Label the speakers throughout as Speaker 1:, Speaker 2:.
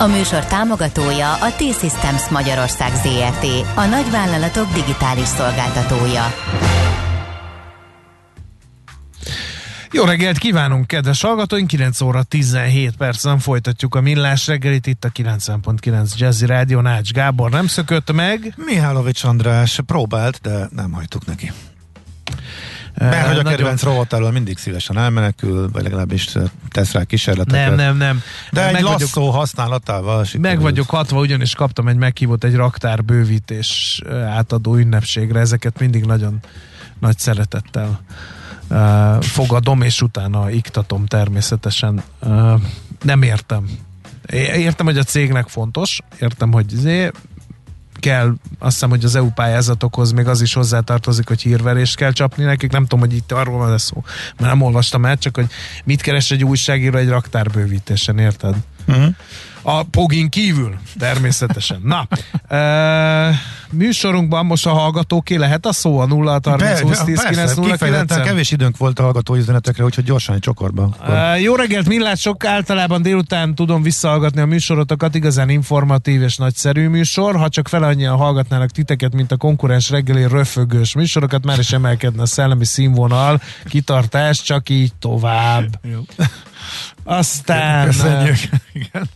Speaker 1: A műsor támogatója a T-Systems Magyarország ZRT, a nagyvállalatok digitális szolgáltatója.
Speaker 2: Jó reggelt kívánunk, kedves hallgatóink! 9 óra 17 percen folytatjuk a millás reggelit itt a 90.9 Jazzy Rádió. Nács Gábor nem szökött meg.
Speaker 3: Mihálovics András próbált, de nem hagytuk neki. Mert hogy a
Speaker 2: Nagyon-
Speaker 3: kedvenc rovatáról mindig szívesen elmenekül, vagy legalábbis tesz rá kísérleteket.
Speaker 2: Nem, nem, nem.
Speaker 3: De egy
Speaker 2: meg vagyok,
Speaker 3: lasszó használatával sikerült.
Speaker 2: meg vagyok hatva, ugyanis kaptam egy meghívót egy raktár bővítés átadó ünnepségre. Ezeket mindig nagyon nagy szeretettel uh, fogadom, és utána iktatom természetesen. Uh, nem értem. Értem, hogy a cégnek fontos, értem, hogy izé, kell, azt hiszem, hogy az EU pályázatokhoz még az is hozzátartozik, hogy hírverést kell csapni nekik, nem tudom, hogy itt arról van szó, mert nem olvastam el, csak hogy mit keres egy újságíró egy raktárbővítésen, érted?
Speaker 3: Uh-huh.
Speaker 2: A pogin kívül, természetesen. Na, e, műsorunkban most a hallgatóké lehet a szó a 0 30 20 10 9 0
Speaker 3: kifejezetten
Speaker 2: 9
Speaker 3: kevés időnk volt a hallgató üzenetekre, úgyhogy gyorsan egy csokorba. Akkor...
Speaker 2: Uh, jó reggelt, Millás, sok általában délután tudom visszahallgatni a műsorotokat, igazán informatív és nagyszerű műsor. Ha csak fel annyian hallgatnának titeket, mint a konkurens reggeli röfögős műsorokat, már is emelkedne a szellemi színvonal, kitartás, csak így tovább.
Speaker 3: Jó.
Speaker 2: Aztán...
Speaker 3: Köszönjük. Igen.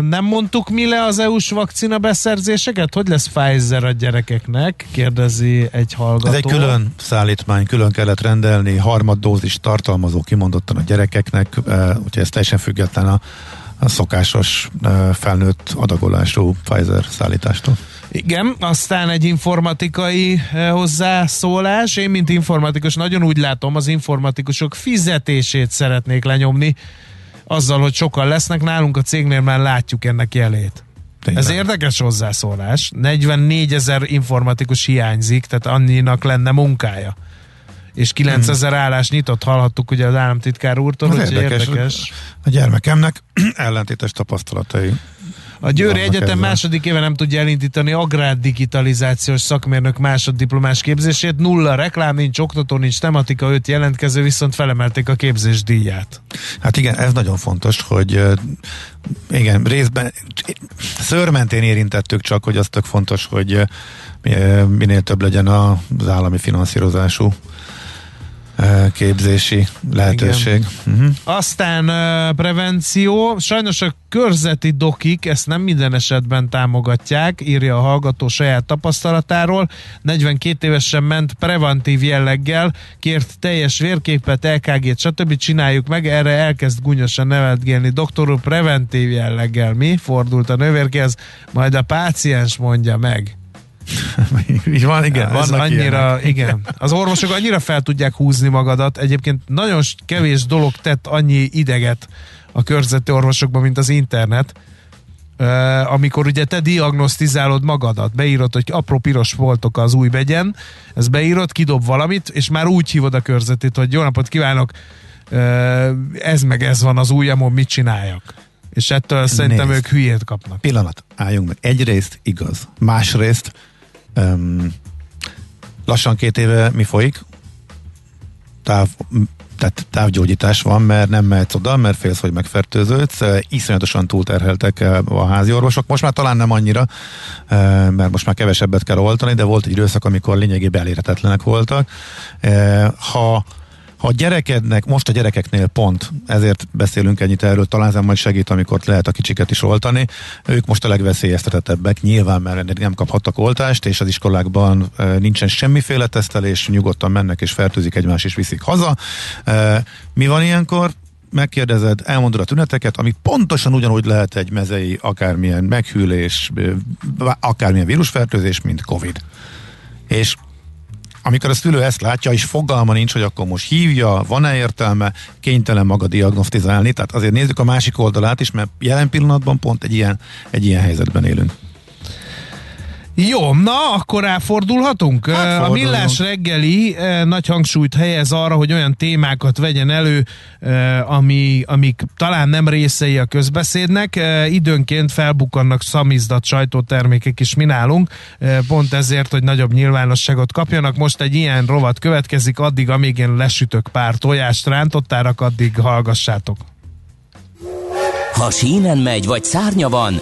Speaker 2: Nem mondtuk mi le az EU-s vakcina beszerzéseket? Hogy lesz Pfizer a gyerekeknek? Kérdezi egy hallgató.
Speaker 3: Ez egy külön szállítmány, külön kellett rendelni, harmaddózis tartalmazó kimondottan a gyerekeknek, úgyhogy ez teljesen független a, a szokásos felnőtt adagolású Pfizer szállítástól.
Speaker 2: Igen, aztán egy informatikai hozzászólás. Én, mint informatikus, nagyon úgy látom, az informatikusok fizetését szeretnék lenyomni, azzal, hogy sokan lesznek, nálunk a cégnél már látjuk ennek jelét.
Speaker 3: Tényleg.
Speaker 2: Ez érdekes hozzászólás. 44 ezer informatikus hiányzik, tehát annyinak lenne munkája. És 9 ezer állás nyitott, hallhattuk ugye az államtitkár úrtól, hogy
Speaker 3: érdekes,
Speaker 2: érdekes.
Speaker 3: A gyermekemnek ellentétes tapasztalatai.
Speaker 2: A Győri Egyetem
Speaker 3: ezzel.
Speaker 2: második éve nem tudja elindítani agrárdigitalizációs szakmérnök másoddiplomás képzését. Nulla reklám, nincs oktató, nincs tematika, öt jelentkező, viszont felemelték a képzés díját.
Speaker 3: Hát igen, ez nagyon fontos, hogy igen, részben szörmentén érintettük csak, hogy az tök fontos, hogy minél több legyen az állami finanszírozású képzési lehetőség. Uh-huh.
Speaker 2: Aztán uh, prevenció. Sajnos a körzeti dokik ezt nem minden esetben támogatják, írja a hallgató saját tapasztalatáról. 42 évesen ment preventív jelleggel, kért teljes vérképet, LKG-t, stb. csináljuk meg, erre elkezd gúnyosan nevetgélni. Doktor úr, preventív jelleggel mi? Fordult a nővérkéhez, majd a páciens mondja meg.
Speaker 3: Így van, igen,
Speaker 2: Ez
Speaker 3: vannak
Speaker 2: annyira,
Speaker 3: ilyenek.
Speaker 2: igen. Az orvosok annyira fel tudják húzni magadat. Egyébként nagyon kevés dolog tett annyi ideget a körzeti orvosokban, mint az internet. Uh, amikor ugye te diagnosztizálod magadat, beírod, hogy apró piros voltok az új begyen, ez beírod, kidob valamit, és már úgy hívod a körzetét, hogy jó napot kívánok, uh, ez meg ez van az ujjamon, mit csináljak? És ettől szerintem
Speaker 3: Nézd.
Speaker 2: ők hülyét kapnak.
Speaker 3: Pillanat, álljunk meg. Egyrészt igaz. Másrészt um, lassan két éve mi folyik? Táv, tehát távgyógyítás van, mert nem mehetsz oda, mert félsz, hogy megfertőződsz. Iszonyatosan túlterheltek a házi orvosok. Most már talán nem annyira, mert most már kevesebbet kell oltani, de volt egy időszak, amikor lényegében elérhetetlenek voltak. Ha ha a gyerekednek, most a gyerekeknél pont, ezért beszélünk ennyit erről, talán ez majd segít, amikor lehet a kicsiket is oltani. Ők most a legveszélyeztetettebbek, nyilván, mert nem kaphattak oltást, és az iskolákban nincsen semmiféle tesztelés, nyugodtan mennek és fertőzik egymást és viszik haza. Mi van ilyenkor? megkérdezed, elmondod a tüneteket, ami pontosan ugyanúgy lehet egy mezei, akármilyen meghűlés, akármilyen vírusfertőzés, mint Covid. És amikor a szülő ezt látja, és fogalma nincs, hogy akkor most hívja, van-e értelme, kénytelen maga diagnosztizálni, tehát azért nézzük a másik oldalát is, mert jelen pillanatban pont egy ilyen, egy ilyen helyzetben élünk.
Speaker 2: Jó, na, akkor ráfordulhatunk? Hát, a Millás reggeli nagy hangsúlyt helyez arra, hogy olyan témákat vegyen elő, ami, amik talán nem részei a közbeszédnek. Időnként felbukkannak szamizdat sajtótermékek is mi nálunk, pont ezért, hogy nagyobb nyilvánosságot kapjanak. Most egy ilyen rovat következik, addig, amíg én lesütök pár tojást rántottárak, addig hallgassátok.
Speaker 4: Ha sínen megy, vagy szárnya van,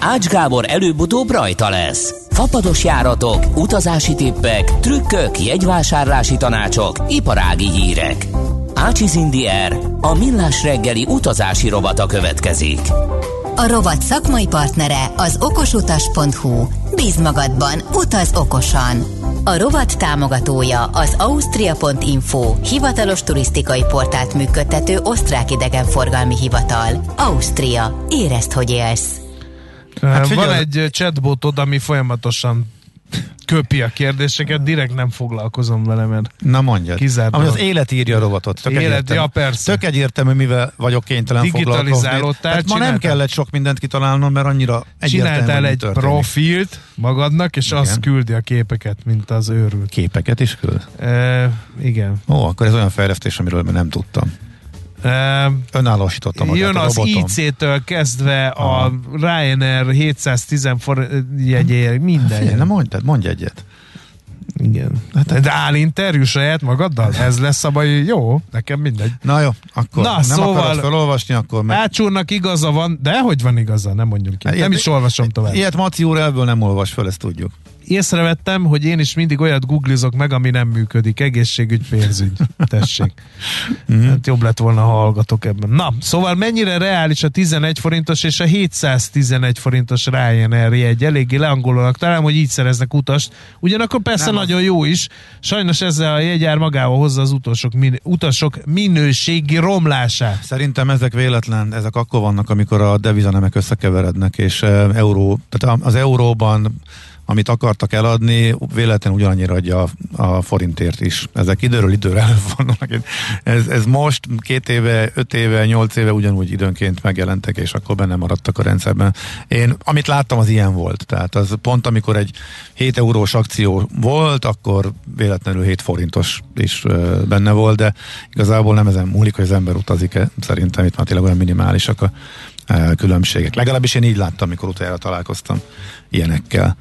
Speaker 4: Ács Gábor előbb-utóbb rajta lesz. Fapados járatok, utazási tippek, trükkök, jegyvásárlási tanácsok, iparági hírek. Ácsiz Indier, a millás reggeli utazási rovata következik.
Speaker 1: A rovat szakmai partnere az okosutas.hu. Bíz magadban, utaz okosan! A rovat támogatója az Austria.info, hivatalos turisztikai portált működtető osztrák idegenforgalmi hivatal. Ausztria. Érezd, hogy élsz!
Speaker 2: Hát figyelj, Van egy chatbotod, ami folyamatosan köpi a kérdéseket, direkt nem foglalkozom vele, mert
Speaker 3: Na mondjad. Ami az élet írja a rovatot.
Speaker 2: Tök élet, ja persze.
Speaker 3: Tök egyértelmű, mivel vagyok kénytelen foglalkozni. Tehát ma nem kellett sok mindent kitalálnom, mert annyira
Speaker 2: Csináltál egy történik. profilt magadnak, és igen. az küldi a képeket, mint az őrült.
Speaker 3: Képeket is küld?
Speaker 2: E, igen.
Speaker 3: Ó, akkor ez olyan fejlesztés, amiről nem tudtam. Önállósítottam
Speaker 2: magát Jön az IC-től kezdve a, a Ryanair 710 forint jegyér, minden.
Speaker 3: Figyelj, mondj, mondj egyet.
Speaker 2: Igen. Hát, de áll interjú saját magaddal? Ez lesz a baj, jó, nekem mindegy.
Speaker 3: Na jó, akkor Na, nem szóval akarod felolvasni, akkor meg...
Speaker 2: Ácsúrnak igaza van, de hogy van igaza, nem mondjuk ki. Hát, nem is olvasom tovább.
Speaker 3: Ilyet Maci úr ebből nem olvas fel, ezt tudjuk
Speaker 2: észrevettem, hogy én is mindig olyat googlizok meg, ami nem működik. Egészségügy, pénzügy. Tessék. Mm. Hát jobb lett volna, ha hallgatok ebben. Na, szóval mennyire reális a 11 forintos és a 711 forintos Ryanair jegy? Eléggé leangolónak talán, hogy így szereznek utast. Ugyanakkor persze nem nagyon az... jó is. Sajnos ezzel a jegyár magával hozza az utasok, min- utasok minőségi romlását.
Speaker 3: Szerintem ezek véletlen, ezek akkor vannak, amikor a devizanemek összekeverednek, és euró, tehát az euróban amit akartak eladni, véletlenül ugyanannyira adja a, a forintért is. Ezek időről időre előfordulnak. Ez, ez most két éve, öt éve, nyolc éve ugyanúgy időnként megjelentek, és akkor benne maradtak a rendszerben. Én, amit láttam, az ilyen volt. Tehát az pont, amikor egy 7 eurós akció volt, akkor véletlenül 7 forintos is benne volt, de igazából nem ezen múlik, hogy az ember utazik-e. Szerintem itt már tényleg olyan minimálisak a különbségek. Legalábbis én így láttam, amikor utoljára találkoztam ilyenekkel.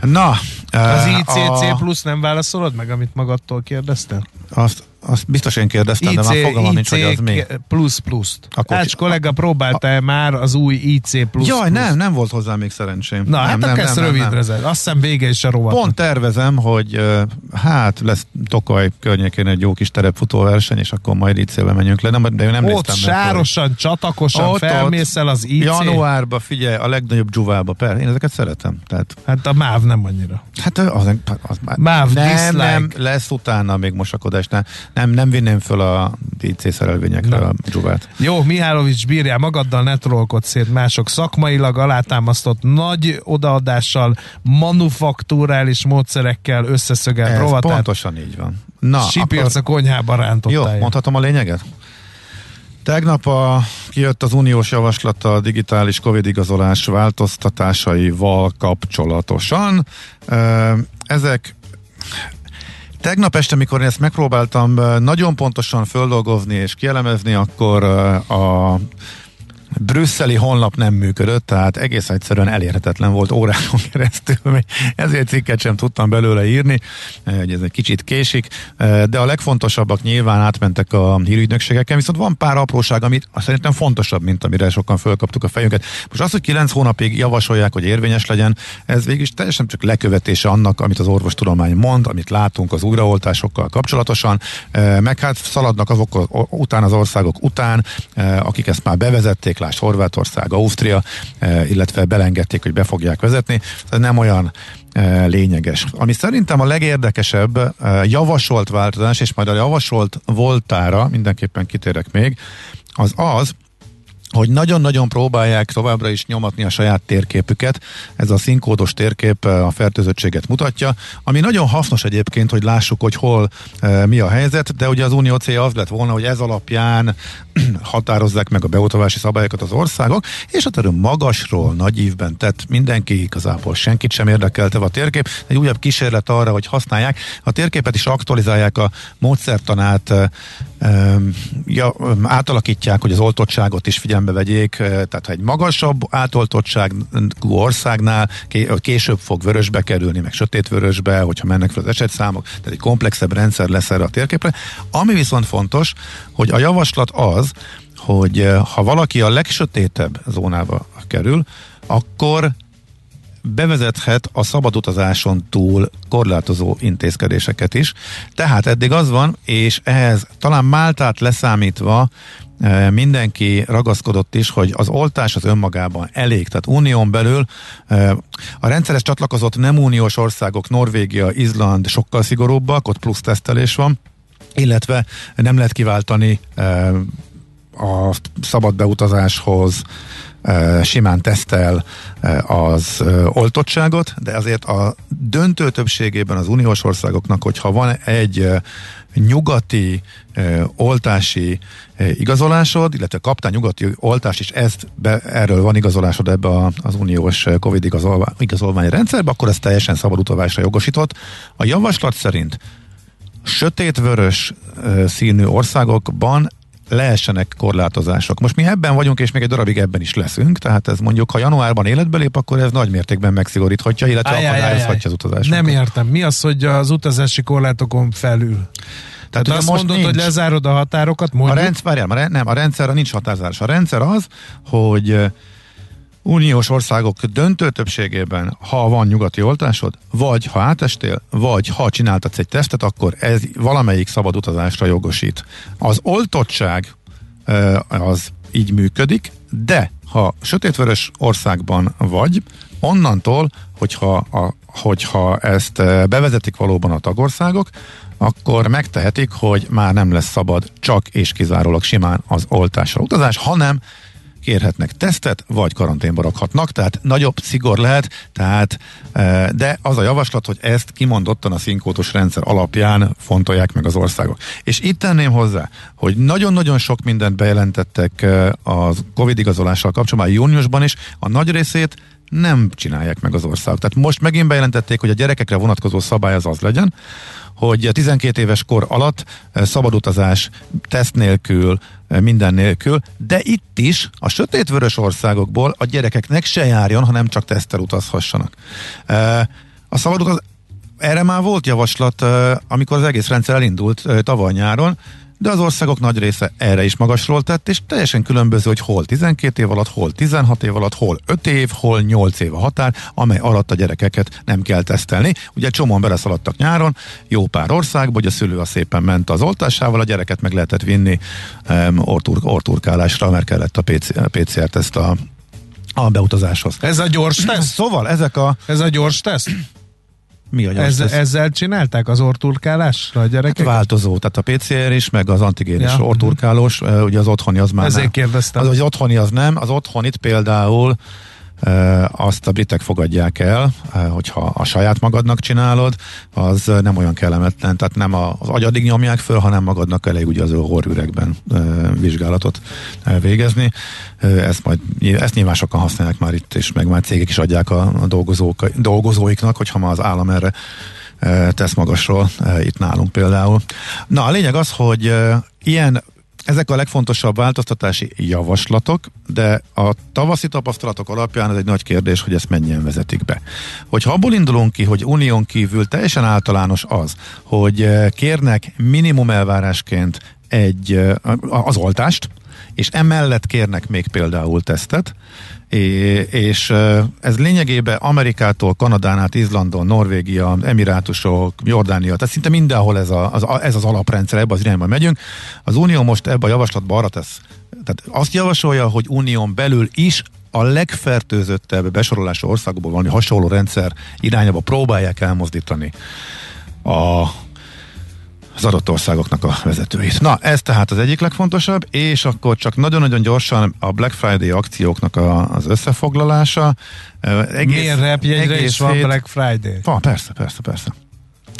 Speaker 3: Na,
Speaker 2: az ICC a... plusz nem válaszolod meg, amit magadtól kérdeztél?
Speaker 3: Azt, azt biztos én kérdeztem, IC, de már fogalmam nincs, hogy az mi.
Speaker 2: Plusz plusz. Ács kollega, próbálta-e már az új IC plusz
Speaker 3: Jaj, nem, nem volt hozzá még szerencsém.
Speaker 2: Na,
Speaker 3: nem,
Speaker 2: hát
Speaker 3: nem,
Speaker 2: akkor ezt rövidre Azt hiszem vége is a rovat.
Speaker 3: Pont tervezem, hogy hát lesz Tokaj környékén egy jó kis terepfutóverseny, és akkor majd IC-be menjünk le. Nem, de én nem
Speaker 2: ott sárosan, meg, csatakosan ott, felmész el az IC.
Speaker 3: Januárba, figyelj, a legnagyobb dzsuvába. Per, én ezeket szeretem. Tehát,
Speaker 2: hát a MÁV nem annyira.
Speaker 3: Hát az, az, az
Speaker 2: MÁV
Speaker 3: nem, nem, lesz utána még mosakodás. Nem, nem, vinném föl a IC szerelvényekre a dzsuvát.
Speaker 2: Jó, Mihálovics bírja magaddal ne trollkod szét mások szakmailag alátámasztott nagy odaadással, manufaktúrális módszerekkel összeszögelt Ez rovatát.
Speaker 3: pontosan így van. Na,
Speaker 2: Sipirc akkor... a konyhába rántottál.
Speaker 3: Jó, mondhatom a lényeget? Tegnap a, kijött az uniós javaslata a digitális Covid igazolás változtatásaival kapcsolatosan. Ezek Tegnap este, mikor én ezt megpróbáltam nagyon pontosan földolgozni és kielemezni, akkor a brüsszeli honlap nem működött, tehát egész egyszerűen elérhetetlen volt órákon keresztül, ezért cikket sem tudtam belőle írni, hogy ez egy kicsit késik, de a legfontosabbak nyilván átmentek a hírügynökségeken, viszont van pár apróság, amit szerintem fontosabb, mint amire sokan fölkaptuk a fejünket. Most az, hogy kilenc hónapig javasolják, hogy érvényes legyen, ez végül teljesen csak lekövetése annak, amit az orvostudomány mond, amit látunk az újraoltásokkal kapcsolatosan, meg hát szaladnak azok után az országok után, akik ezt már bevezették, lásd Horvátország, Ausztria, eh, illetve belengedték, hogy be fogják vezetni. Ez nem olyan eh, lényeges. Ami szerintem a legérdekesebb eh, javasolt változás, és majd a javasolt voltára mindenképpen kitérek még, az az, hogy nagyon-nagyon próbálják továbbra is nyomatni a saját térképüket. Ez a színkódos térkép a fertőzöttséget mutatja, ami nagyon hasznos egyébként, hogy lássuk, hogy hol e, mi a helyzet, de ugye az unió célja az lett volna, hogy ez alapján határozzák meg a beutavási szabályokat az országok, és hát erről magasról, nagy ívben tett mindenki, igazából senkit sem érdekelte a térkép, egy újabb kísérlet arra, hogy használják. A térképet is aktualizálják a módszertanát, ja, átalakítják, hogy az oltottságot is figyelembe vegyék, tehát ha egy magasabb átoltottságú országnál később fog vörösbe kerülni, meg sötét vörösbe, hogyha mennek fel az esetszámok, tehát egy komplexebb rendszer lesz erre a térképre. Ami viszont fontos, hogy a javaslat az, hogy ha valaki a legsötétebb zónába kerül, akkor bevezethet a szabad utazáson túl korlátozó intézkedéseket is. Tehát eddig az van, és ehhez talán Máltát leszámítva e, mindenki ragaszkodott is, hogy az oltás az önmagában elég. Tehát unión belül e, a rendszeres csatlakozott nem uniós országok, Norvégia, Izland sokkal szigorúbbak, ott plusz tesztelés van, illetve nem lehet kiváltani a szabad beutazáshoz simán tesztel az oltottságot, de azért a döntő többségében az uniós országoknak, hogyha van egy nyugati oltási igazolásod, illetve kaptál nyugati oltást, és ezt be, erről van igazolásod ebbe az uniós Covid igazolvány, igazolványi rendszerbe, akkor ez teljesen szabad utolvásra jogosított. A javaslat szerint sötétvörös színű országokban lehessenek korlátozások. Most mi ebben vagyunk, és még egy darabig ebben is leszünk, tehát ez mondjuk, ha januárban életbe lép, akkor ez nagy mértékben megszigoríthatja, illetve akadályozhatja az utazást.
Speaker 2: Nem értem. Mi az, hogy az utazási korlátokon felül? Tehát, Tehát azt most mondod, nincs. hogy lezárod a határokat, mondjuk?
Speaker 3: A rendszer, várjál, nem, a rendszer nincs határzás. A rendszer az, hogy uniós országok döntő többségében, ha van nyugati oltásod, vagy ha átestél, vagy ha csináltatsz egy tesztet, akkor ez valamelyik szabad utazásra jogosít. Az oltottság az így működik, de ha sötétvörös országban vagy, onnantól, hogyha, a, hogyha ezt bevezetik valóban a tagországok, akkor megtehetik, hogy már nem lesz szabad csak és kizárólag simán az oltásra utazás, hanem kérhetnek tesztet, vagy karanténba rakhatnak, tehát nagyobb szigor lehet, tehát, e, de az a javaslat, hogy ezt kimondottan a színkótos rendszer alapján fontolják meg az országok. És itt tenném hozzá, hogy nagyon-nagyon sok mindent bejelentettek e, a Covid igazolással kapcsolatban júniusban is, a nagy részét nem csinálják meg az országok. Tehát most megint bejelentették, hogy a gyerekekre vonatkozó szabály az az legyen, hogy 12 éves kor alatt eh, szabadutazás, teszt nélkül, eh, minden nélkül, de itt is a sötétvörös országokból a gyerekeknek se járjon, hanem csak tesztel utazhassanak. Eh, a szabadutazás erre már volt javaslat, amikor az egész rendszer elindult tavaly nyáron, de az országok nagy része erre is magasról tett, és teljesen különböző, hogy hol 12 év alatt, hol 16 év alatt, hol 5 év, hol 8 év a határ, amely alatt a gyerekeket nem kell tesztelni. Ugye csomóan beleszaladtak nyáron, jó pár országba, hogy a szülő a szépen ment az oltásával, a gyereket meg lehetett vinni um, ortur, orturkálásra, mert kellett a PCR-teszt a a beutazáshoz.
Speaker 2: Ez a gyors teszt?
Speaker 3: Szóval ezek a...
Speaker 2: Ez a gyors teszt?
Speaker 3: Mi a
Speaker 2: Ez, ezzel csinálták az orturkálásra a gyerekek?
Speaker 3: Hát változó, tehát a PCR is, meg az antigén is ja. orturkálós, ugye az otthoni az már
Speaker 2: Ezért
Speaker 3: nem.
Speaker 2: kérdeztem.
Speaker 3: Az, az otthoni az nem, az otthonit például azt a britek fogadják el, hogyha a saját magadnak csinálod, az nem olyan kellemetlen, tehát nem az agyadig nyomják föl, hanem magadnak elég ugye az orrüregben vizsgálatot végezni. Ezt, majd, ezt nyilván sokan használják már itt, és meg már cégek is adják a, a dolgozók, dolgozóiknak, hogyha ma az állam erre tesz magasról, itt nálunk például. Na, a lényeg az, hogy ilyen ezek a legfontosabb változtatási javaslatok, de a tavaszi tapasztalatok alapján ez egy nagy kérdés, hogy ezt mennyien vezetik be. Hogyha abból indulunk ki, hogy unión kívül teljesen általános az, hogy eh, kérnek minimum elvárásként egy, eh, az oltást, és emellett kérnek még például tesztet, és ez lényegében Amerikától, Kanadán át, Izlandon, Norvégia, Emirátusok, Jordánia, tehát szinte mindenhol ez, a, az, ez az alaprendszer, ebbe az irányba megyünk. Az Unió most ebbe a javaslatba arra tesz. Tehát azt javasolja, hogy Unión belül is a legfertőzöttebb besorolású országokból valami hasonló rendszer irányába próbálják elmozdítani a az adott országoknak a vezetőit. Na, ez tehát az egyik legfontosabb, és akkor csak nagyon-nagyon gyorsan a Black Friday akcióknak a, az összefoglalása.
Speaker 2: Egész, Milyen repjegyre is van hét... Black Friday?
Speaker 3: Van, persze, persze, persze.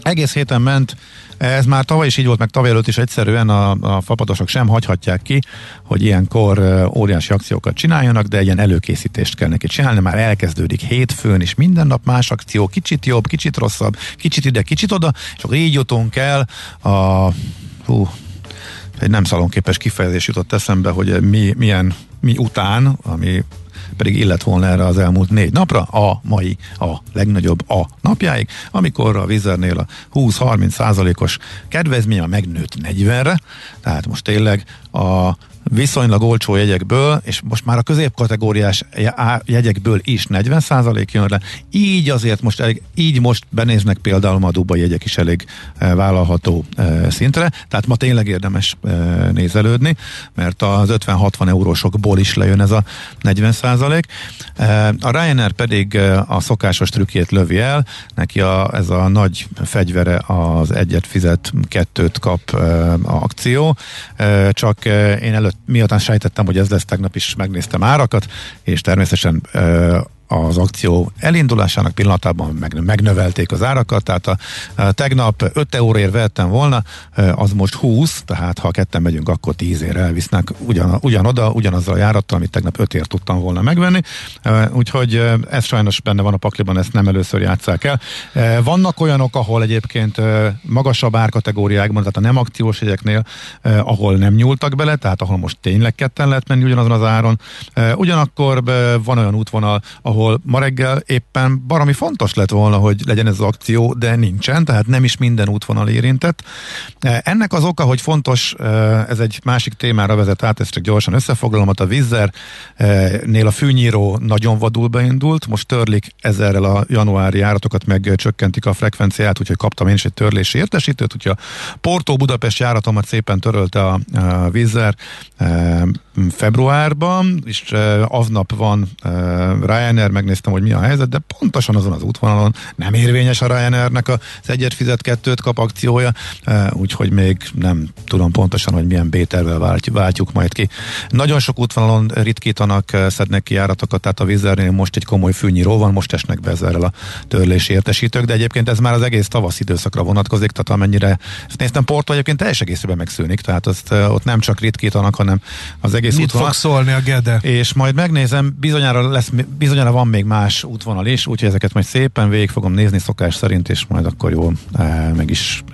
Speaker 3: Egész héten ment ez már tavaly is így volt, meg tavaly előtt is egyszerűen a, a fapadosok sem hagyhatják ki, hogy ilyenkor óriási akciókat csináljanak, de ilyen előkészítést kell neki csinálni, már elkezdődik hétfőn is, minden nap más akció, kicsit jobb, kicsit rosszabb, kicsit ide, kicsit oda, és akkor így jutunk el a hú, egy nem szalonképes kifejezés jutott eszembe, hogy mi, milyen, mi után, ami pedig illet volna erre az elmúlt négy napra, a mai, a legnagyobb a napjáig, amikor a Vizernél a 20-30 százalékos kedvezmény a megnőtt 40-re, tehát most tényleg a viszonylag olcsó jegyekből, és most már a középkategóriás jegyekből is 40% jön le, így azért most elég, így most benéznek például a Dubai jegyek is elég e, vállalható e, szintre, tehát ma tényleg érdemes e, nézelődni, mert az 50-60 eurósokból is lejön ez a 40%. A Ryanair pedig a szokásos trükkét lövi el, neki a, ez a nagy fegyvere az egyet fizet, kettőt kap akció, csak én előtt miután sejtettem, hogy ez lesz, tegnap is megnéztem árakat, és természetesen az akció elindulásának pillanatában meg, megnövelték az árakat, tehát a, a tegnap 5 euróért vettem volna, az most 20, tehát ha ketten megyünk, akkor 10 ér elvisznek ugyan, ugyanoda, ugyanazzal a járattal, amit tegnap 5 ért tudtam volna megvenni, úgyhogy ez sajnos benne van a pakliban, ezt nem először játsszák el. Vannak olyanok, ahol egyébként magasabb árkategóriákban, tehát a nem akciós jegyeknél, ahol nem nyúltak bele, tehát ahol most tényleg ketten lehet menni ugyanazon az áron. Ugyanakkor van olyan útvonal, ahol ahol ma reggel éppen barami fontos lett volna, hogy legyen ez az akció, de nincsen, tehát nem is minden útvonal érintett. E, ennek az oka, hogy fontos, e, ez egy másik témára vezet át, ezt csak gyorsan összefoglalom, a Vizzer-nél a fűnyíró nagyon vadul beindult, most törlik ezerrel a januári járatokat, meg csökkentik a frekvenciát, úgyhogy kaptam én is egy törlési értesítőt, úgyhogy a Portó Budapest járatomat szépen törölte a, a Vizzer e, februárban, és aznap van Ryanair Ryanair, megnéztem, hogy mi a helyzet, de pontosan azon az útvonalon nem érvényes a Ryanairnek az egyet fizet kettőt kap akciója, e, úgyhogy még nem tudom pontosan, hogy milyen B-tervel váltjuk majd ki. Nagyon sok útvonalon ritkítanak, e, szednek ki járatokat, tehát a vízernél most egy komoly fűnyíró van, most esnek be ezzel a törlési értesítők, de egyébként ez már az egész tavasz időszakra vonatkozik, tehát amennyire ezt néztem, Porto egyébként teljes egészében megszűnik, tehát azt, e, ott nem csak ritkítanak, hanem az egész
Speaker 2: Mit útvonal. fog szólni a Gede?
Speaker 3: És majd megnézem, bizonyára lesz, bizonyára van még más útvonal is, úgyhogy ezeket majd szépen végig fogom nézni szokás szerint, és majd akkor jól e, meg is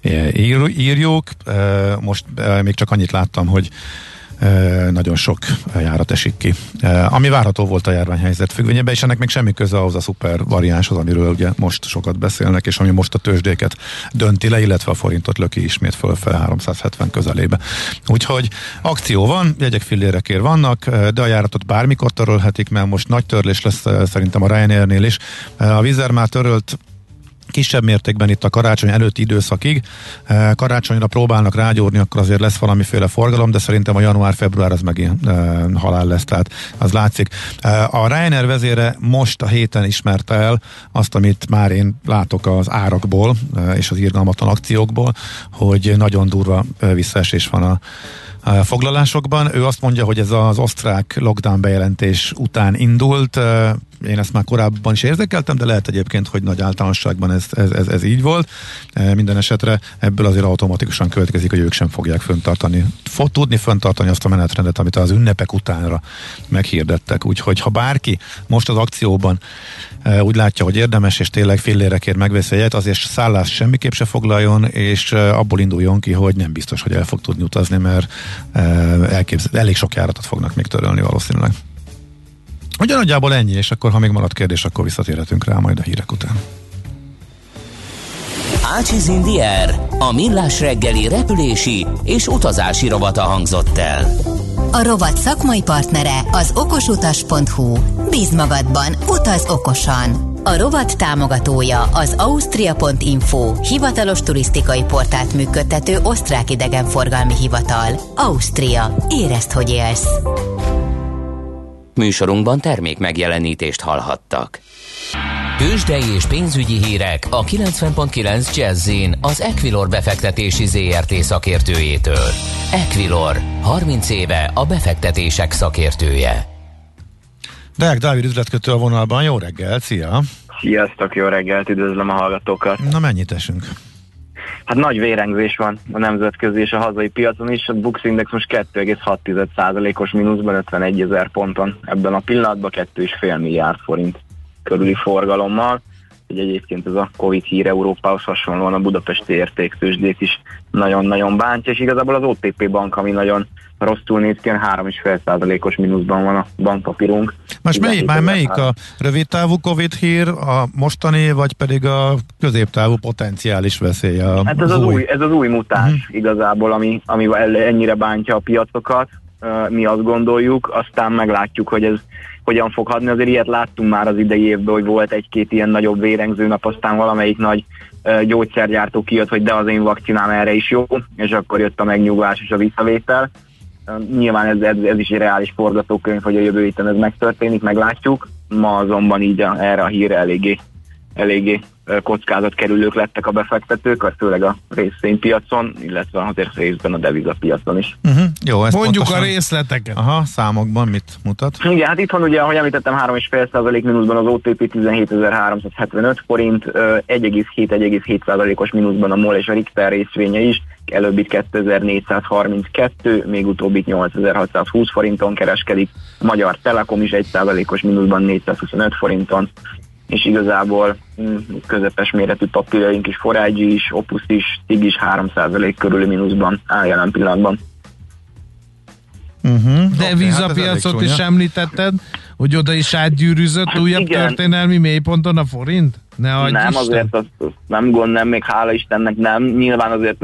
Speaker 3: e, ír, írjuk. E, most e, még csak annyit láttam, hogy nagyon sok járat esik ki. Ami várható volt a járványhelyzet függvényében, és ennek még semmi köze ahhoz a szuper variánshoz, amiről ugye most sokat beszélnek, és ami most a tőzsdéket dönti le, illetve a forintot löki ismét fölfele 370 közelébe. Úgyhogy akció van, jegyek fillérekért vannak, de a járatot bármikor törölhetik, mert most nagy törlés lesz szerintem a Ryanairnél is. A Vizer már törölt kisebb mértékben itt a karácsony előtti időszakig. Eh, karácsonyra próbálnak rágyúrni, akkor azért lesz valamiféle forgalom, de szerintem a január-február az megint e, halál lesz, tehát az látszik. E, a Ryanair vezére most a héten ismerte el azt, amit már én látok az árakból és az irgalmatlan akciókból, hogy nagyon durva visszaesés van a foglalásokban. Ő azt mondja, hogy ez az osztrák lockdown bejelentés után indult, én ezt már korábban is érzékeltem, de lehet egyébként, hogy nagy általánosságban ez, ez, ez, ez így volt. Minden esetre ebből azért automatikusan következik, hogy ők sem fogják föntartani, fog tudni föntartani azt a menetrendet, amit az ünnepek utánra meghirdettek. Úgyhogy ha bárki most az akcióban úgy látja, hogy érdemes, és tényleg fillérekért megveszi egyet, azért szállás semmiképp se foglaljon, és abból induljon ki, hogy nem biztos, hogy el fog tudni utazni, mert elképzel, elég sok járatot fognak még törölni valószínűleg. Ugye nagyjából ennyi, és akkor ha még marad kérdés, akkor visszatérhetünk rá majd a hírek után.
Speaker 4: Ácsiz Indier, a millás reggeli repülési és utazási rovata hangzott el.
Speaker 1: A rovat szakmai partnere az okosutas.hu. Bíz magadban, utaz okosan! A rovat támogatója az Austria.info hivatalos turisztikai portált működtető osztrák idegenforgalmi hivatal. Ausztria. Érezd, hogy élsz!
Speaker 4: Műsorunkban termék megjelenítést hallhattak. Tőzsdei és pénzügyi hírek a 90.9 jazz az Equilor befektetési ZRT szakértőjétől. Equilor, 30 éve a befektetések szakértője.
Speaker 3: Deák Dávid üzletkötő a vonalban, jó reggel, szia!
Speaker 5: Sziasztok, jó reggelt, üdvözlöm a hallgatókat!
Speaker 3: Na mennyit esünk?
Speaker 5: Hát nagy vérengzés van a nemzetközi és a hazai piacon is, a Bux Index most 2,6%-os mínuszban 51 ezer ponton ebben a pillanatban 2,5 milliárd forint körüli forgalommal. Hogy egyébként ez a Covid hír Európához hasonlóan a budapesti értéktősdét is nagyon-nagyon bántja, és igazából az OTP bank, ami nagyon rosszul néz ki, 3,5%-os mínuszban van a bankpapírunk.
Speaker 3: Most mely, már melyik a rövid távú Covid hír, a mostani, vagy pedig a középtávú potenciális veszély? A
Speaker 5: hát ez az, új, ez az új mutáns uh-huh. igazából, ami, ami ennyire bántja a piacokat, mi azt gondoljuk, aztán meglátjuk, hogy ez hogyan fog hadni. Azért ilyet láttunk már az idei évben, hogy volt egy-két ilyen nagyobb vérengző nap, aztán valamelyik nagy gyógyszergyártó kijött, hogy de az én vakcinám erre is jó, és akkor jött a megnyugvás és a visszavétel. Nyilván ez, ez, ez is egy reális forgatókönyv, hogy a jövő héten ez megtörténik, meglátjuk. Ma azonban így a, erre a hírre eléggé, eléggé kockázatkerülők lettek a befektetők, az főleg a részvénypiacon, illetve azért részben a devizapiacon is.
Speaker 3: Uh-huh. Jó, ezt
Speaker 2: Mondjuk
Speaker 3: pontosan...
Speaker 2: a részleteket.
Speaker 3: Aha, számokban mit mutat?
Speaker 5: Igen, hát itt van ugye, ahogy említettem, 3,5% mínuszban az OTP 17.375 forint, 1,7-1,7%-os mínuszban a MOL és a Richter részvénye is, előbbit 2432, még utóbbit 8620 forinton kereskedik, Magyar Telekom is 1%-os mínuszban 425 forinton, és igazából mm, közepes méretű papírjaink is, Forágyi is, Opus is, TIG is 3% körüli mínuszban áll jelen pillanatban.
Speaker 2: Uh-huh. De okay, vízapiacot hát is említetted, hogy oda is átgyűrűzött hát újabb igen. történelmi mélyponton a forint?
Speaker 5: Ne nem, Isten. azért az, az nem gond, nem, még hála Istennek nem. Nyilván azért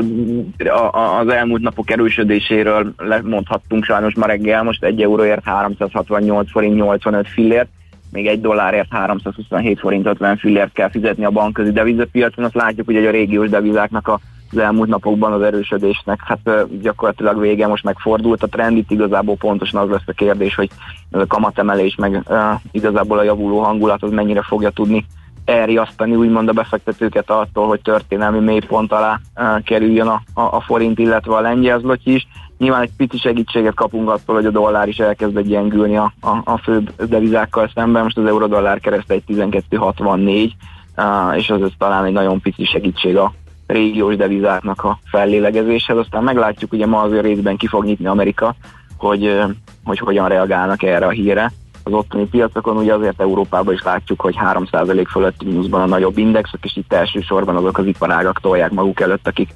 Speaker 5: a, a, az elmúlt napok erősödéséről lemondhattunk sajnos ma reggel, most egy euróért 368 forint 85 fillért, még egy dollárért 327 forint 50 fillért kell fizetni a bankközi devizapiacon, azt látjuk, hogy a régiós devizáknak a az elmúlt napokban az erősödésnek hát gyakorlatilag vége, most megfordult a trend, itt igazából pontosan az lesz a kérdés, hogy a kamatemelés, meg uh, igazából a javuló hangulat az mennyire fogja tudni elriasztani úgymond a befektetőket attól, hogy történelmi mélypont alá uh, kerüljön a, a, a forint, illetve a lengyel is. Nyilván egy pici segítséget kapunk attól, hogy a dollár is elkezd gyengülni a, a, a főbb devizákkal szemben. Most az euró-dollár kereszt egy 12,64, uh, és az, az talán egy nagyon pici segítség a régiós devizáknak a fellélegezéshez. Aztán meglátjuk, ugye ma azért részben ki fog nyitni Amerika, hogy, hogy hogyan reagálnak erre a híre az ottani piacokon, ugye azért Európában is látjuk, hogy 3% fölött mínuszban a nagyobb indexek, és itt elsősorban azok az iparágak tolják maguk előtt, akik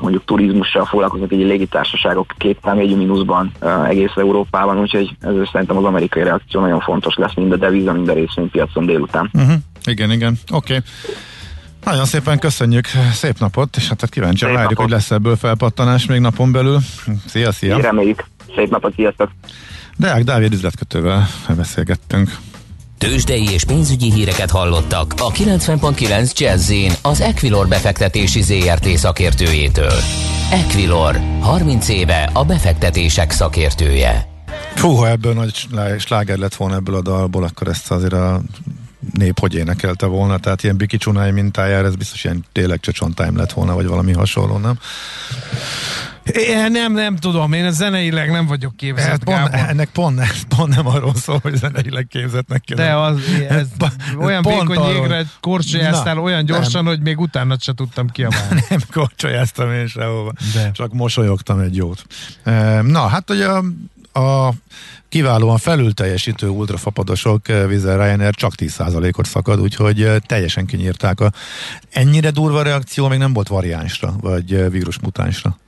Speaker 5: mondjuk turizmussal foglalkoznak, így légitársaságok két számjegyű mínuszban egész Európában, úgyhogy ez szerintem az amerikai reakció nagyon fontos lesz mind a deviza, mind a részvénypiacon délután.
Speaker 3: Uh-huh. Igen, igen, oké. Okay. Nagyon szépen köszönjük, szép napot, és hát kíváncsian várjuk, napot. hogy lesz ebből felpattanás még napon belül. Szia, szia!
Speaker 5: Reméljük. Szép napot, sziasztok!
Speaker 3: Deák Dávid üzletkötővel beszélgettünk.
Speaker 4: Tőzsdei és pénzügyi híreket hallottak a 90.9 jazz az Equilor befektetési ZRT szakértőjétől. Equilor, 30 éve a befektetések szakértője.
Speaker 3: Fú, ha ebből nagy sláger lett volna ebből a dalból, akkor ezt azért a nép hogy énekelte volna, tehát ilyen Biki Csunai mintájára ez biztos ilyen tényleg time lett volna, vagy valami hasonló, nem?
Speaker 2: Én nem, nem tudom, én zeneileg nem vagyok képzett, hát
Speaker 3: pont, Ennek pont, pont nem arról szól, hogy zeneileg képzettnek kell.
Speaker 2: De az, ez olyan vékony jégre korcsolyáztál olyan gyorsan, nem. hogy még utána se tudtam kiabálni.
Speaker 3: nem korcsolyáztam én sehova, De. csak mosolyogtam egy jót. Na, hát hogy a, a kiválóan felül teljesítő ultrafapadosok Vizer Ryanair csak 10%-ot szakad, úgyhogy teljesen kinyírták a... Ennyire durva reakció még nem volt variánsra, vagy vírusmutánsra.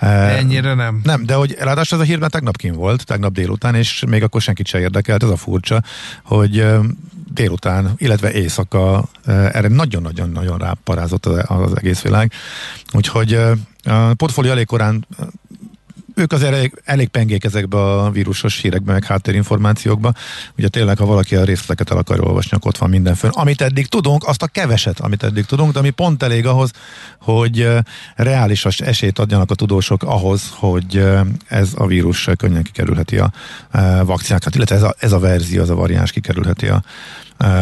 Speaker 2: Ennyire nem.
Speaker 3: Nem, de hogy ráadásul ez a hírben tegnap kim volt, tegnap délután, és még akkor senkit se érdekelt, ez a furcsa, hogy délután, illetve éjszaka erre nagyon-nagyon-nagyon ráparázott az egész világ. Úgyhogy a portfólió elég korán ők azért elég, elég pengék ezekbe a vírusos hírekbe, meg háttérinformációkba. Ugye tényleg, ha valaki a részleteket el akar olvasni, akkor ott van minden fönn. Amit eddig tudunk, azt a keveset, amit eddig tudunk, de ami pont elég ahhoz, hogy reális esélyt adjanak a tudósok ahhoz, hogy ez a vírus könnyen kikerülheti a vakcinákat, illetve ez a, ez a verzió, az a variáns kikerülheti a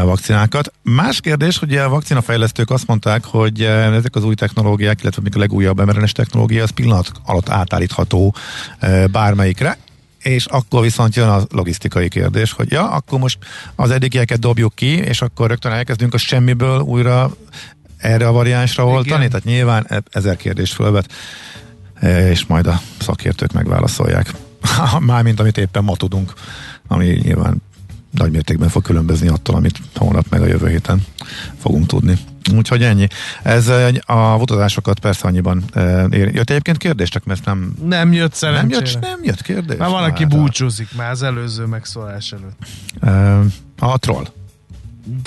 Speaker 3: vakcinákat. Más kérdés, hogy a vakcinafejlesztők azt mondták, hogy ezek az új technológiák, illetve még a legújabb mRNS technológia, az pillanat alatt átállítható bármelyikre és akkor viszont jön a logisztikai kérdés, hogy ja, akkor most az eddigieket dobjuk ki, és akkor rögtön elkezdünk a semmiből újra erre a variánsra oltani, tehát nyilván e- ezer kérdés fölvet, és majd a szakértők megválaszolják. Mármint amit éppen ma tudunk, ami nyilván nagy mértékben fog különbözni attól, amit holnap meg a jövő héten fogunk tudni. Úgyhogy ennyi. Ez a utazásokat persze annyiban ér. Jött egyébként kérdés, csak mert nem...
Speaker 2: Nem jött szerencsére.
Speaker 3: Nem jött, nem jött kérdés.
Speaker 2: Már van, aki búcsúzik már az előző megszólás előtt.
Speaker 3: A troll.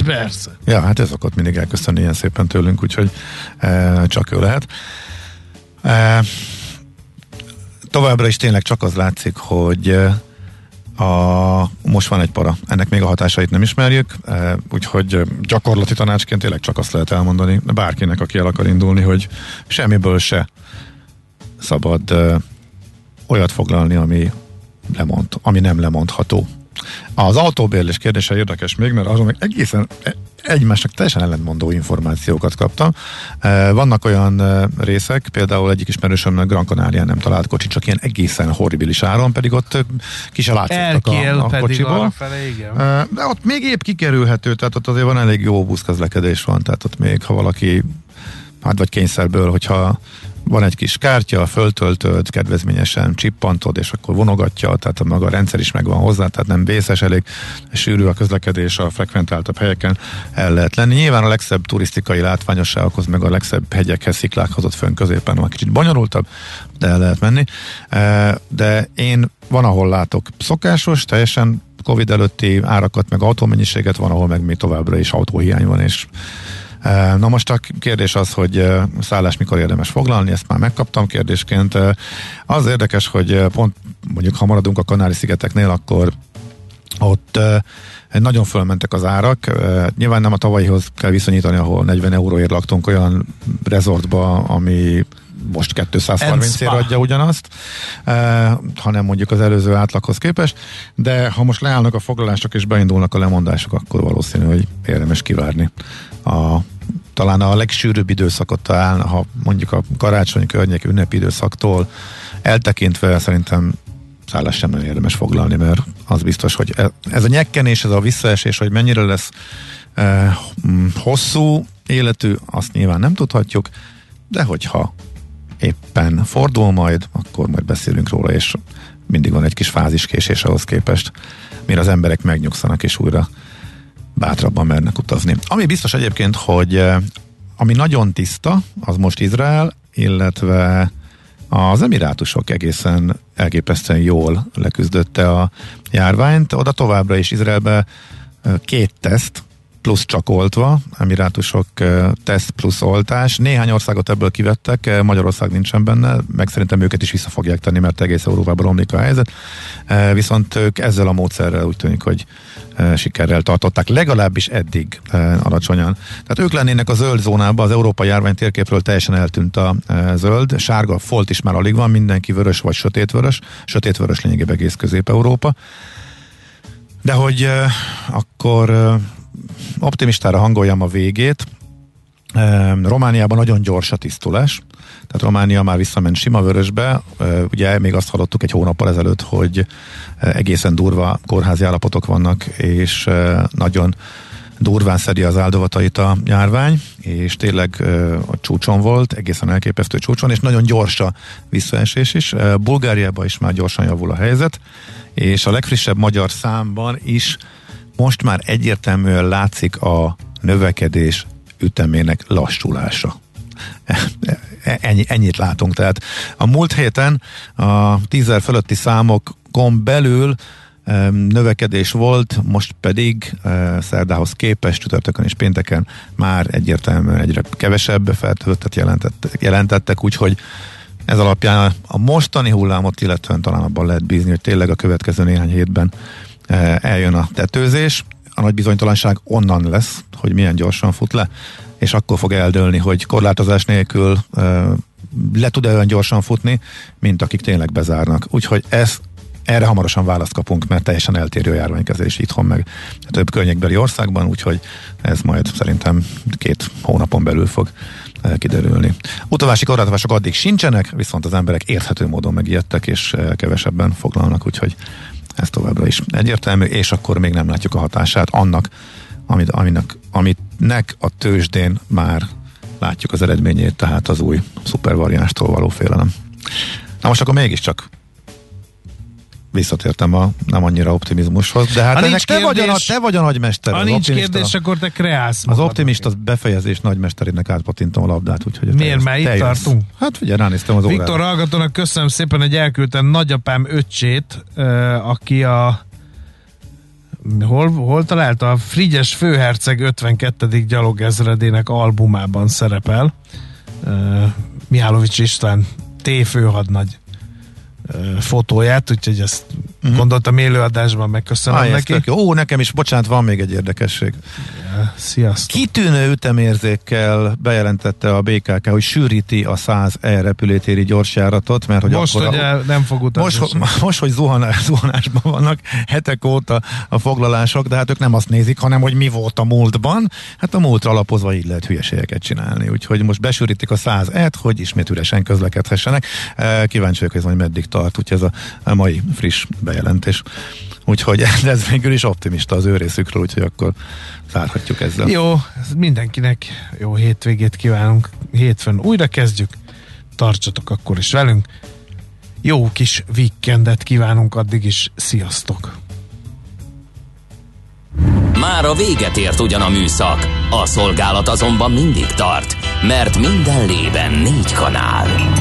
Speaker 2: Persze.
Speaker 3: Ja, hát ez szokott mindig elköszönni ilyen szépen tőlünk, úgyhogy csak ő lehet. Továbbra is tényleg csak az látszik, hogy a, most van egy para. Ennek még a hatásait nem ismerjük, e, úgyhogy gyakorlati tanácsként tényleg csak azt lehet elmondani bárkinek, aki el akar indulni, hogy semmiből se szabad olyat foglalni, ami, lemond, ami nem lemondható. Az autóbérlés kérdése érdekes még, mert azon egészen egymásnak teljesen ellentmondó információkat kaptam. E, vannak olyan e, részek, például egyik ismerősömnek Gran Canaria nem talált kocsi, csak ilyen egészen horribilis áron, pedig ott e, ki se látszottak a, a kocsiból.
Speaker 2: Fele, igen.
Speaker 3: De ott még épp kikerülhető, tehát ott azért van elég jó buszközlekedés van, tehát ott még ha valaki hát vagy kényszerből, hogyha van egy kis kártya, föltöltöd, kedvezményesen csippantod, és akkor vonogatja, tehát a maga rendszer is megvan hozzá, tehát nem vészes, elég sűrű a közlekedés a frekventáltabb helyeken el lehet lenni. Nyilván a legszebb turisztikai látványosságokhoz, meg a legszebb hegyekhez, sziklákhoz ott fönn középen van kicsit bonyolultabb, de el lehet menni. E, de én van, ahol látok szokásos, teljesen Covid előtti árakat, meg autómennyiséget, van, ahol meg még továbbra is autóhiány van, és Na most a kérdés az, hogy szállás mikor érdemes foglalni, ezt már megkaptam kérdésként. Az érdekes, hogy pont mondjuk ha maradunk a Kanári-szigeteknél, akkor ott nagyon fölmentek az árak. Nyilván nem a tavalyihoz kell viszonyítani, ahol 40 euróért laktunk olyan rezortba, ami most 230 ér adja ugyanazt, hanem mondjuk az előző átlaghoz képest, de ha most leállnak a foglalások és beindulnak a lemondások, akkor valószínű, hogy érdemes kivárni a talán a legsűrűbb időszakot talán, ha mondjuk a karácsony környék ünnepi időszaktól eltekintve szerintem szállás sem nagyon érdemes foglalni, mert az biztos, hogy e- ez a nyekkenés, ez a visszaesés, hogy mennyire lesz eh, hosszú életű, azt nyilván nem tudhatjuk, de hogyha éppen fordul majd, akkor majd beszélünk róla, és mindig van egy kis fáziskésés ahhoz képest, mire az emberek megnyugszanak, és újra bátrabban mernek utazni. Ami biztos egyébként, hogy eh, ami nagyon tiszta, az most Izrael, illetve az emirátusok egészen elképesztően jól leküzdötte a járványt. Oda továbbra is Izraelbe eh, két teszt, plusz csak oltva, emirátusok teszt plusz oltás. Néhány országot ebből kivettek, Magyarország nincsen benne, meg szerintem őket is vissza fogják tenni, mert egész Európában romlik a helyzet. Viszont ők ezzel a módszerrel úgy tűnik, hogy sikerrel tartották, legalábbis eddig alacsonyan. Tehát ők lennének a zöld zónában, az európai járvány térképről teljesen eltűnt a zöld, sárga folt is már alig van, mindenki vörös vagy sötétvörös, sötétvörös lényegében egész Közép-Európa. De hogy akkor optimistára hangoljam a végét. Romániában nagyon gyors a tisztulás, tehát Románia már visszament sima vörösbe. Ugye még azt hallottuk egy hónappal ezelőtt, hogy egészen durva kórházi állapotok vannak, és nagyon durván szedi az áldozatait a járvány, és tényleg a csúcson volt, egészen elképesztő csúcson, és nagyon gyors a visszaesés is. Bulgáriában is már gyorsan javul a helyzet, és a legfrissebb magyar számban is most már egyértelműen látszik a növekedés ütemének lassulása. Ennyi, ennyit látunk. Tehát a múlt héten a tízer fölötti számokon belül növekedés volt, most pedig szerdához képest csütörtökön és pénteken már egyértelműen egyre kevesebb feltöltet jelentettek, jelentettek, úgyhogy ez alapján a mostani hullámot, illetően talán abban lehet bízni, hogy tényleg a következő néhány hétben eljön a tetőzés, a nagy bizonytalanság onnan lesz, hogy milyen gyorsan fut le, és akkor fog eldőlni, hogy korlátozás nélkül le tud-e olyan gyorsan futni, mint akik tényleg bezárnak. Úgyhogy ez erre hamarosan választ kapunk, mert teljesen eltérő járványkezelés itthon meg több környékbeli országban, úgyhogy ez majd szerintem két hónapon belül fog kiderülni. Utavási korlátozások addig sincsenek, viszont az emberek érthető módon megijedtek, és kevesebben foglalnak, úgyhogy ez továbbra is egyértelmű, és akkor még nem látjuk a hatását annak, amit, aminek, aminek a tőzsdén már látjuk az eredményét, tehát az új szupervariánstól való félelem. Na most akkor mégiscsak visszatértem a nem annyira optimizmushoz, de hát
Speaker 2: Ha
Speaker 3: ennek
Speaker 2: nincs
Speaker 3: te, vagy a,
Speaker 2: kérdés-
Speaker 3: te vagy a nagymester.
Speaker 2: Ha nincs kérdés, akkor te kreálsz
Speaker 3: Az optimista befejezés nagymesterének átpatintom a labdát, úgyhogy
Speaker 2: Miért? Már itt
Speaker 3: jössz.
Speaker 2: tartunk?
Speaker 3: Hát figyelj, ránéztem az
Speaker 2: Viktor
Speaker 3: órára.
Speaker 2: hallgatónak köszönöm szépen, hogy elküldtem nagyapám öccsét, aki a hol, hol találta? A Frigyes főherceg 52. gyalogezredének albumában szerepel. Ö, Mihálovics István T. főhadnagy fotóját, úgyhogy ezt uh-huh. gondoltam élőadásban megköszönöm
Speaker 3: ez
Speaker 2: neki.
Speaker 3: tök jó. Ó, nekem is, bocsánat, van még egy érdekesség.
Speaker 2: Sziasztok!
Speaker 3: Kitűnő ütemérzékkel bejelentette a BKK, hogy sűríti a 100 E repülőtéri gyorsjáratot, mert hogy
Speaker 2: Most
Speaker 3: akkor
Speaker 2: ugye
Speaker 3: a,
Speaker 2: nem fog utazni.
Speaker 3: most, hogy- most, hogy zuhanás, zuhanásban vannak hetek óta a foglalások, de hát ők nem azt nézik, hanem hogy mi volt a múltban. Hát a múltra alapozva így lehet hülyeségeket csinálni. Úgyhogy most besűrítik a 100 et, hogy ismét üresen közlekedhessenek. Eh, Kíváncsi vagyok, hogy meddig tart, úgyhogy ez a, a mai friss bejelentés. Úgyhogy ez végül is optimista az ő részükről, úgyhogy akkor zárhatjuk ezzel.
Speaker 2: Jó, mindenkinek jó hétvégét kívánunk. Hétfőn újra kezdjük. Tartsatok akkor is velünk. Jó kis weekendet kívánunk addig is. Sziasztok!
Speaker 4: Már a véget ért ugyan a műszak, a szolgálat azonban mindig tart, mert minden lében négy kanál.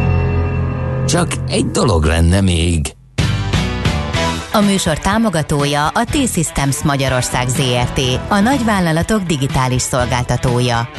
Speaker 4: Csak egy dolog lenne még.
Speaker 1: A műsor támogatója a T-Systems Magyarország ZRT, a nagyvállalatok digitális szolgáltatója.